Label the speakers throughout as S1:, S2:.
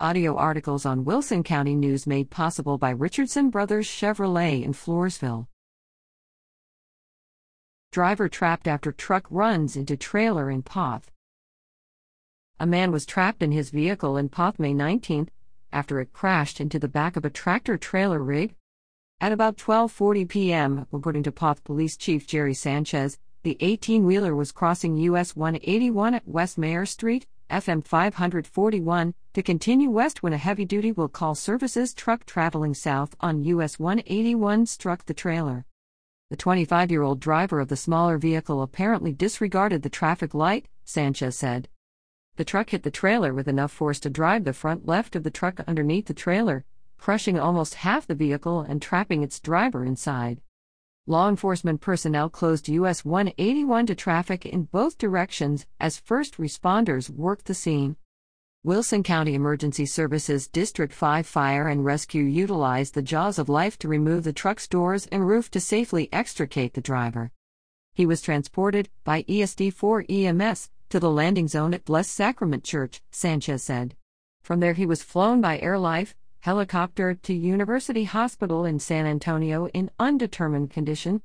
S1: Audio articles on Wilson County News made possible by Richardson Brothers Chevrolet in Floresville. Driver trapped after truck runs into trailer in Poth. A man was trapped in his vehicle in Poth May 19 after it crashed into the back of a tractor trailer rig. At about 12:40 p.m., according to Poth Police Chief Jerry Sanchez, the 18-wheeler was crossing US 181 at West Mayor Street FM 541, to continue west when a heavy duty will call services truck traveling south on US 181 struck the trailer. The 25 year old driver of the smaller vehicle apparently disregarded the traffic light, Sanchez said. The truck hit the trailer with enough force to drive the front left of the truck underneath the trailer, crushing almost half the vehicle and trapping its driver inside. Law enforcement personnel closed US 181 to traffic in both directions as first responders worked the scene. Wilson County Emergency Services District 5 Fire and Rescue utilized the jaws of life to remove the truck's doors and roof to safely extricate the driver. He was transported by ESD 4 EMS to the landing zone at Blessed Sacrament Church, Sanchez said. From there, he was flown by AirLife, helicopter to University Hospital in San Antonio in undetermined condition.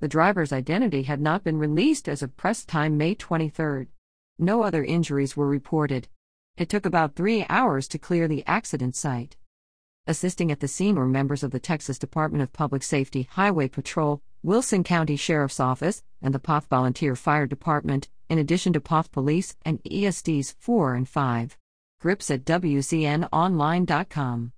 S1: The driver's identity had not been released as of press time May 23. No other injuries were reported. It took about three hours to clear the accident site. Assisting at the scene were members of the Texas Department of Public Safety Highway Patrol, Wilson County Sheriff's Office, and the Poth Volunteer Fire Department, in addition to Poth Police and ESDs 4 and 5. Grips at WCNOnline.com.